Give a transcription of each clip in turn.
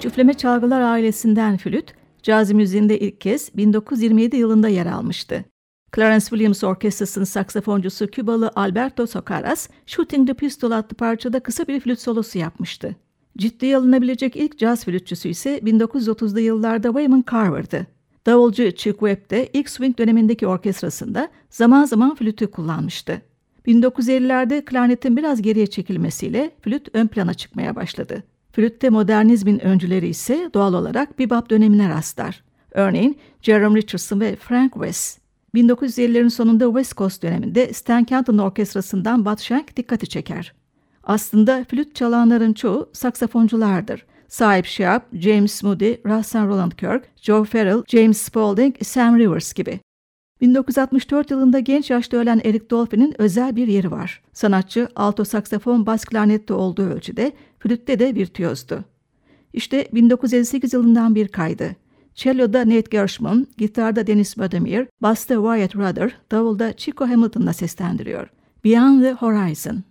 Ağaç üfleme çalgılar ailesinden flüt, caz müziğinde ilk kez 1927 yılında yer almıştı. Clarence Williams Orkestrası'nın saksafoncusu Kübalı Alberto Socaras, Shooting the Pistol adlı parçada kısa bir flüt solosu yapmıştı. Ciddiye alınabilecek ilk caz flütçüsü ise 1930'lu yıllarda Wayman Carver'dı. Davulcu Chick Webb de ilk swing dönemindeki orkestrasında zaman zaman flütü kullanmıştı. 1950'lerde klarnetin biraz geriye çekilmesiyle flüt ön plana çıkmaya başladı. Flütte modernizmin öncüleri ise doğal olarak bebop dönemine rastlar. Örneğin Jerome Richardson ve Frank West. 1950'lerin sonunda West Coast döneminde Stan Kenton Orkestrası'ndan Bud Shank dikkati çeker. Aslında flüt çalanların çoğu saksafonculardır. Sahip Sharp, James Moody, Russell Roland Kirk, Joe Farrell, James Spaulding, Sam Rivers gibi. 1964 yılında genç yaşta ölen Eric Dolphy'nin özel bir yeri var. Sanatçı alto saksafon bas klarnette olduğu ölçüde flütte de virtüözdu. İşte 1958 yılından bir kaydı. Cello'da Nate Gershman, gitarda Dennis Bademir, basta Wyatt Rudder, davulda Chico Hamilton'la seslendiriyor. Beyond the Horizon.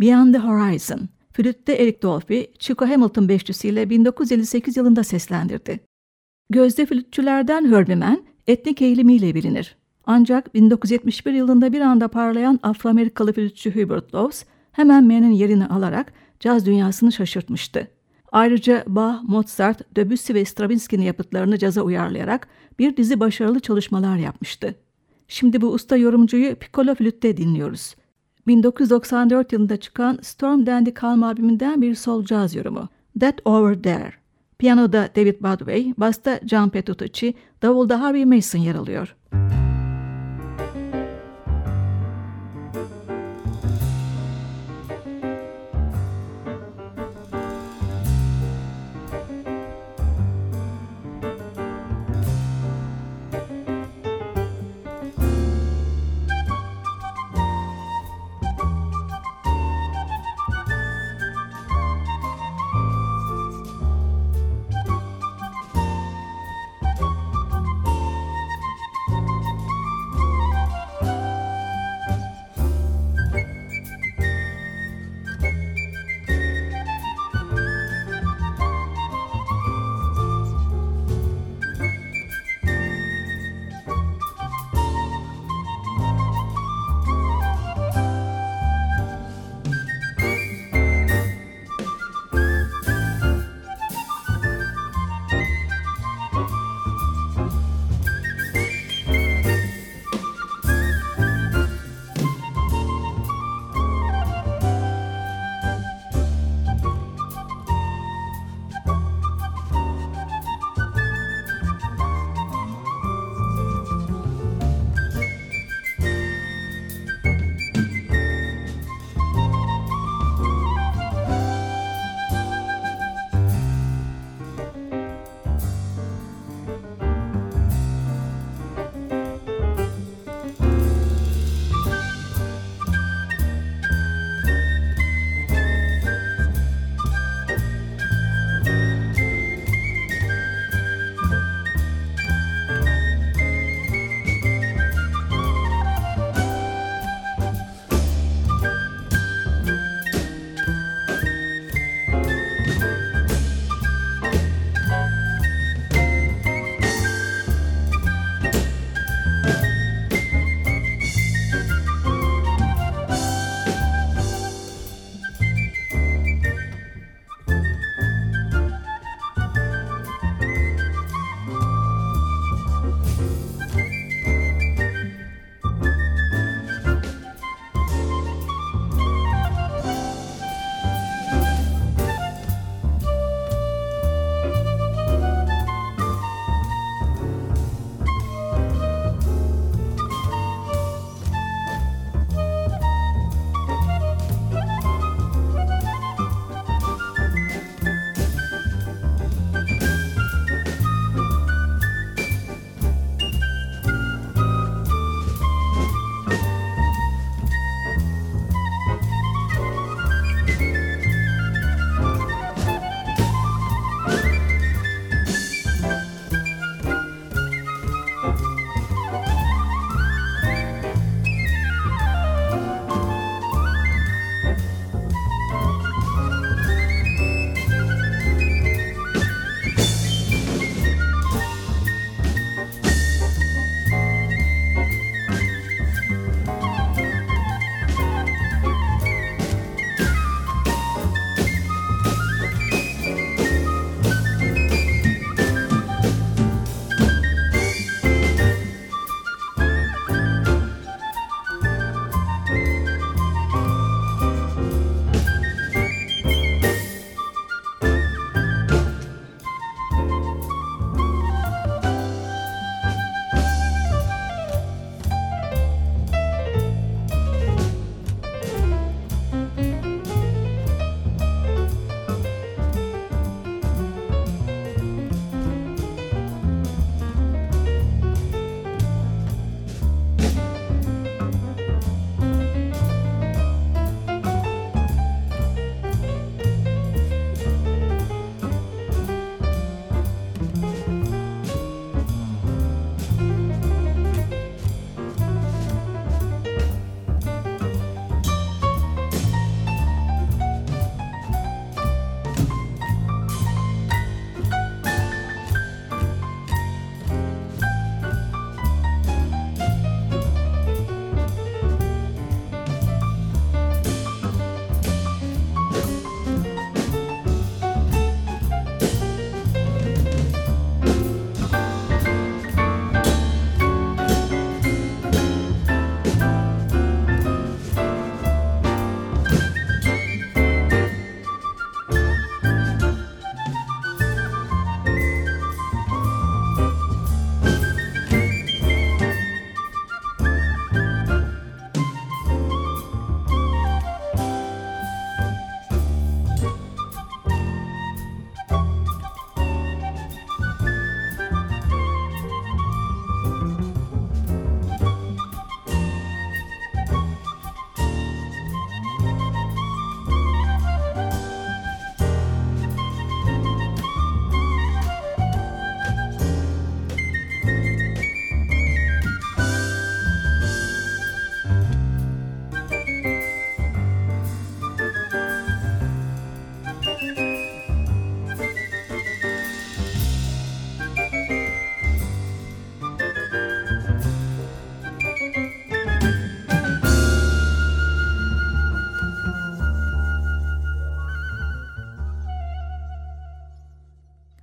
Beyond the Horizon, flütte Eric Dolphy, Chico Hamilton beşlisiyle 1958 yılında seslendirdi. Gözde flütçülerden Herbie Mann, etnik eğilimiyle bilinir. Ancak 1971 yılında bir anda parlayan Afro-Amerikalı flütçü Hubert Laws, hemen Mann'in yerini alarak caz dünyasını şaşırtmıştı. Ayrıca Bach, Mozart, Debussy ve Stravinsky'nin yapıtlarını caza uyarlayarak bir dizi başarılı çalışmalar yapmıştı. Şimdi bu usta yorumcuyu piccolo flütte dinliyoruz. 1994 yılında çıkan Storm Dandy Calm albümünden bir sol caz yorumu. That Over There. Piyanoda David Budway, basta John Petrucci, davulda Harvey Mason yer alıyor. Müzik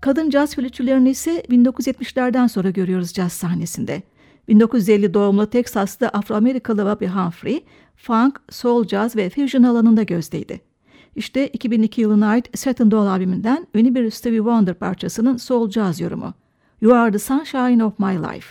Kadın caz flütçülerini ise 1970'lerden sonra görüyoruz caz sahnesinde. 1950 doğumlu Teksaslı Afro-Amerikalı Bobby Humphrey, funk, soul jazz ve fusion alanında gözdeydi. İşte 2002 yılına ait Satin Doll albümünden ünlü bir Stevie Wonder parçasının soul jazz yorumu. You are the sunshine of my life.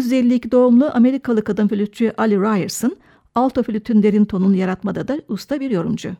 1952 doğumlu Amerikalı kadın flütçü Ali Ryerson, alto flütün derin tonunu yaratmada da usta bir yorumcu.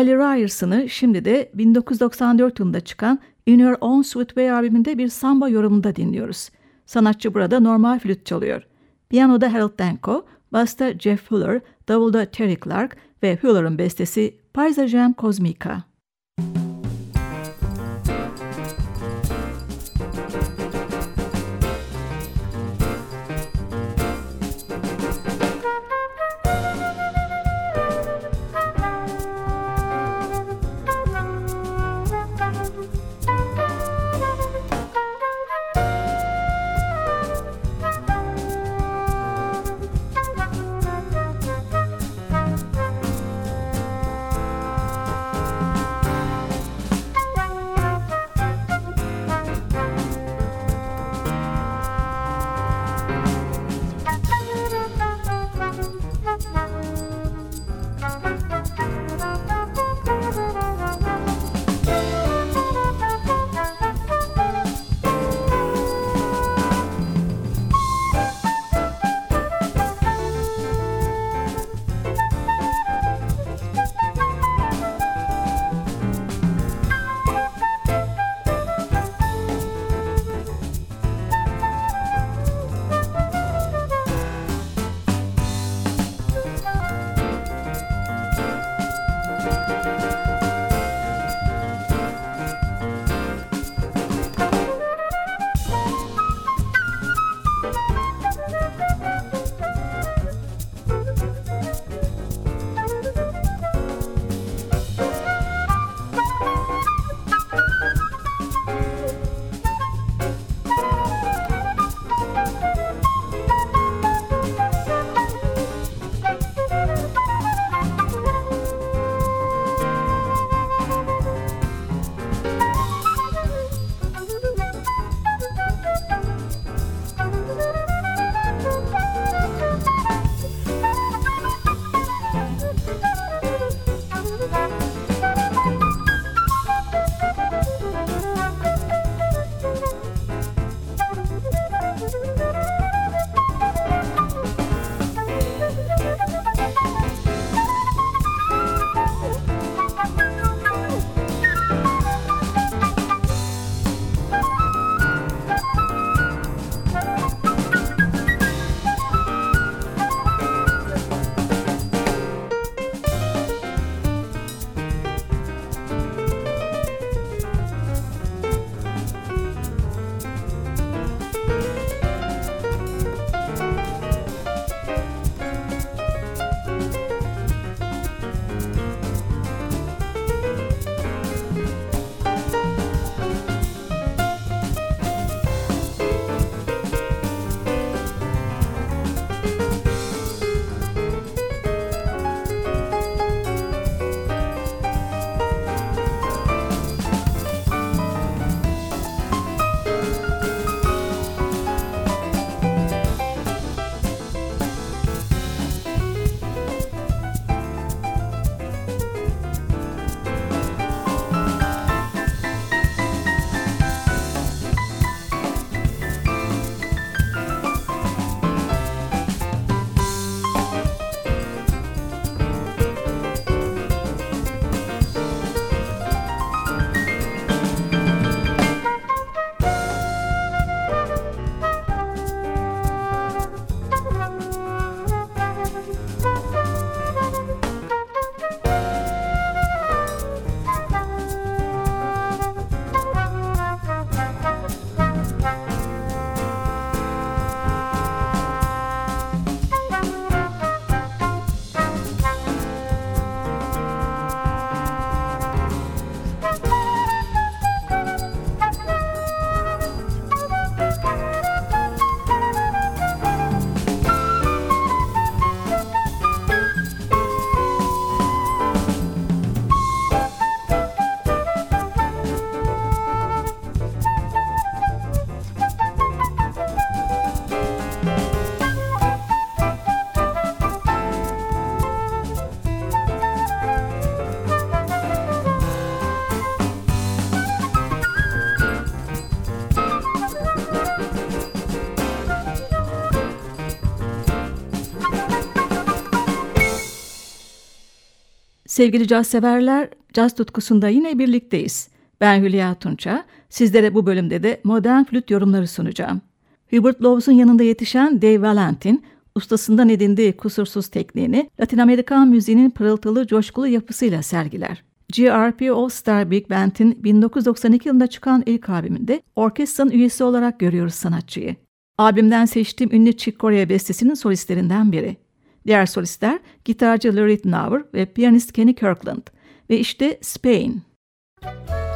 Ali Ryerson'ı şimdi de 1994 yılında çıkan In Your Own Sweet Way albümünde bir samba yorumunda dinliyoruz. Sanatçı burada normal flüt çalıyor. Piyanoda Harold Danko, basta Jeff Fuller, davulda Terry Clark ve Fuller'ın bestesi Paisagem Cosmica. Sevgili caz severler, caz tutkusunda yine birlikteyiz. Ben Hülya Tunça, sizlere bu bölümde de modern flüt yorumları sunacağım. Hubert Lowes'un yanında yetişen Dave Valentin, ustasından edindiği kusursuz tekniğini Latin Amerikan müziğinin pırıltılı, coşkulu yapısıyla sergiler. GRP All Star Big Band'in 1992 yılında çıkan ilk albümünde orkestranın üyesi olarak görüyoruz sanatçıyı. Albümden seçtiğim ünlü Chick Corea bestesinin solistlerinden biri. Diğer solistler gitarcı Larry Nauer ve piyanist Kenny Kirkland ve işte Spain. Müzik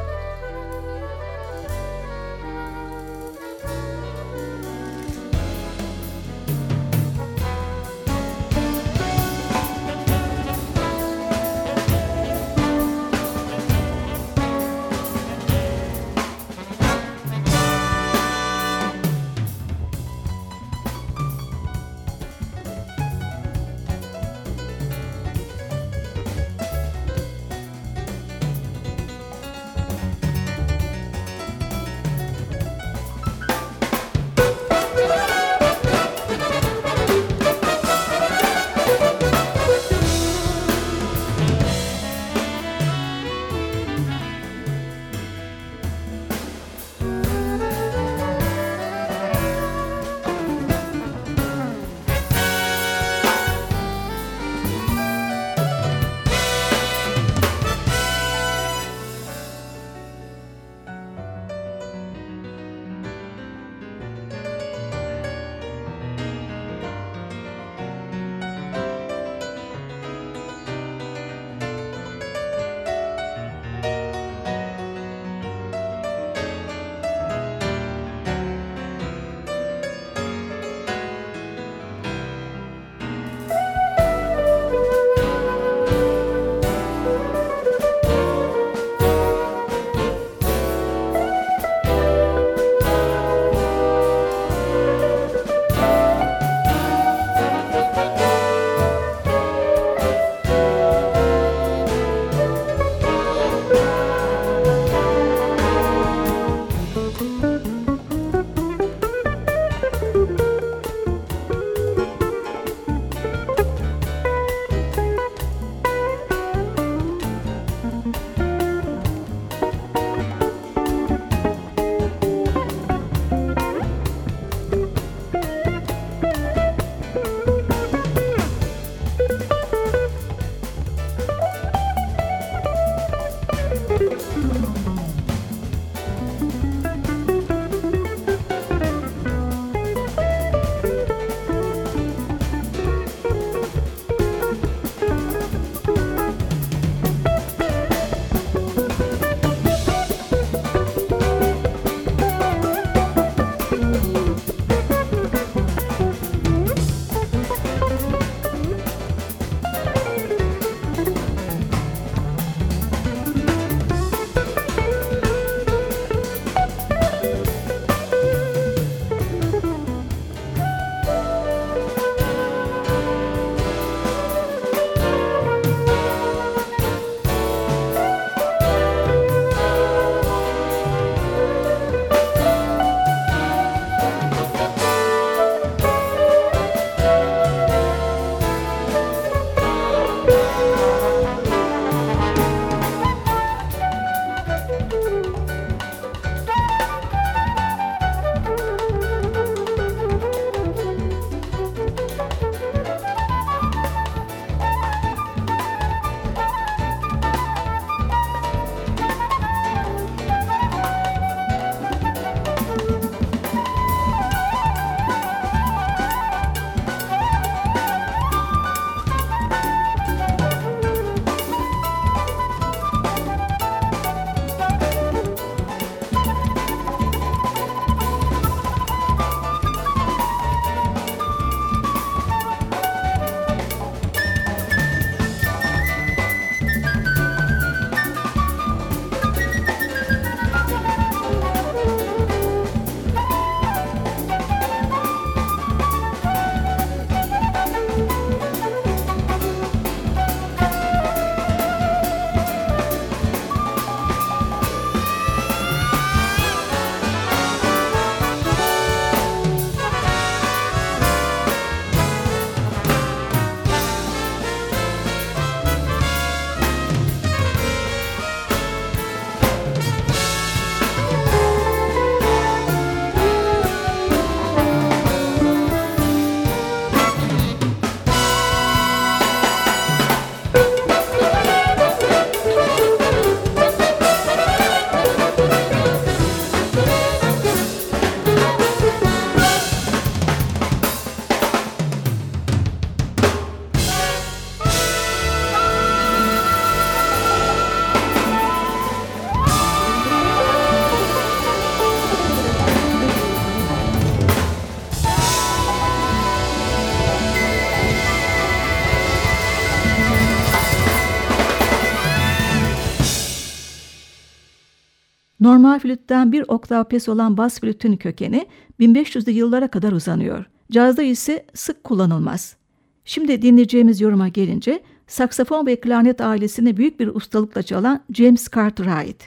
Normal flütten bir oktav pes olan bas flütün kökeni 1500'lü yıllara kadar uzanıyor. Cazda ise sık kullanılmaz. Şimdi dinleyeceğimiz yoruma gelince saksafon ve klarnet ailesini büyük bir ustalıkla çalan James Cartwright.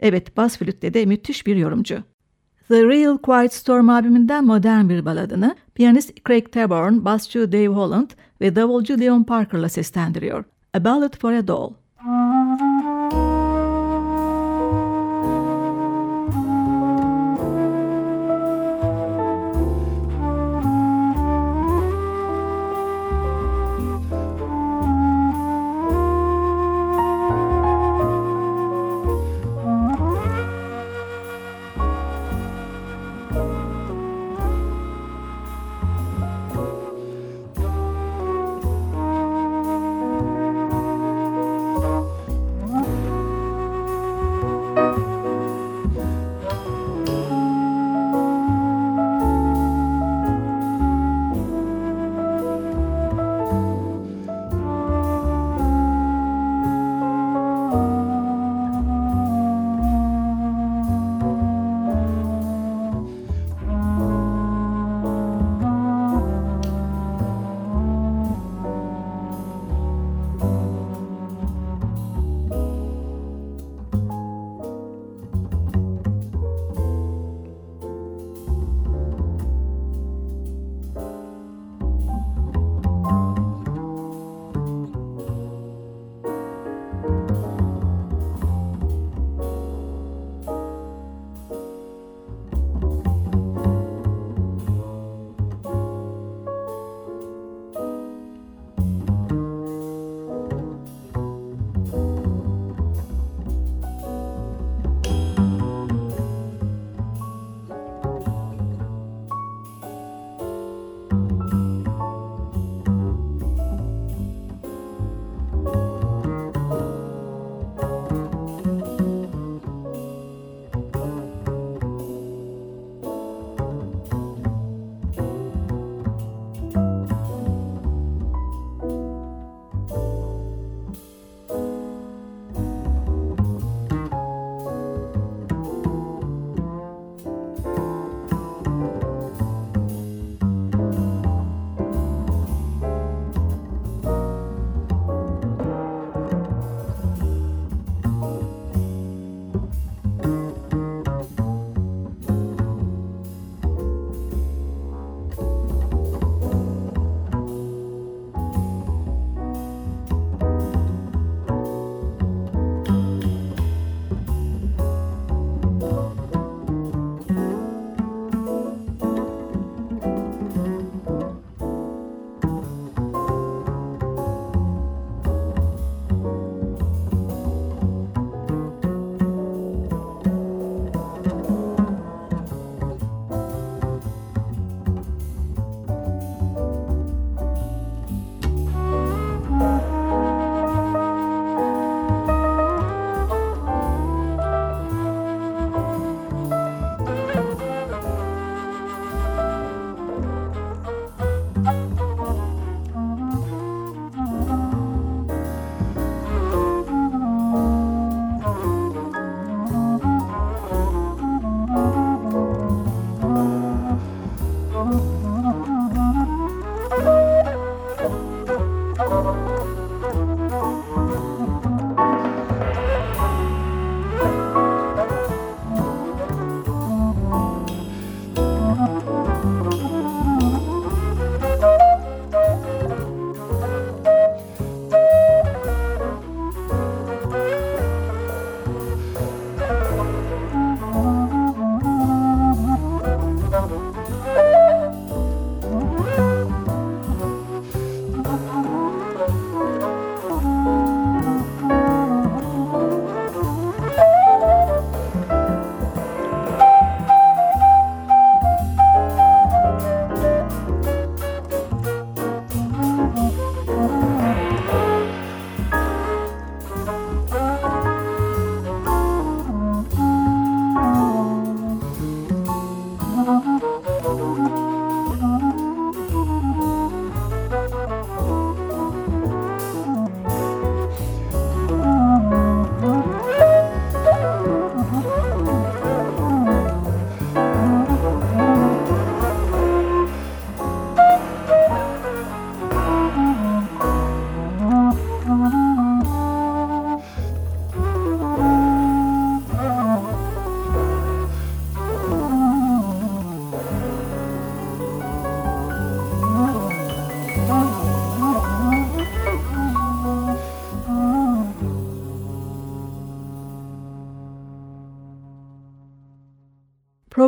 Evet bas flütte de müthiş bir yorumcu. The Real Quiet Storm albümünden modern bir baladını piyanist Craig Taborn, basçı Dave Holland ve davulcu Leon Parker'la seslendiriyor. A Ballad for a Doll.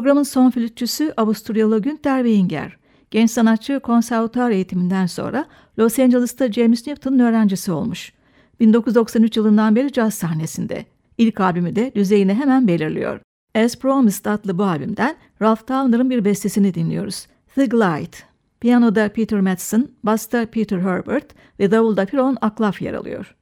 Programın son flütçüsü Avusturyalı Günther Weinger. Genç sanatçı konservatuar eğitiminden sonra Los Angeles'ta James Newton'un öğrencisi olmuş. 1993 yılından beri caz sahnesinde. İlk albümü de düzeyini hemen belirliyor. As Promised adlı bu albümden Ralph Towner'ın bir bestesini dinliyoruz. The Glide. Piyanoda Peter Madsen, basta Peter Herbert ve davulda Piron Aklaf yer alıyor.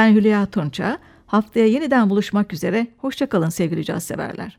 Ben Hülya Tunça. Haftaya yeniden buluşmak üzere. Hoşçakalın sevgili caz severler.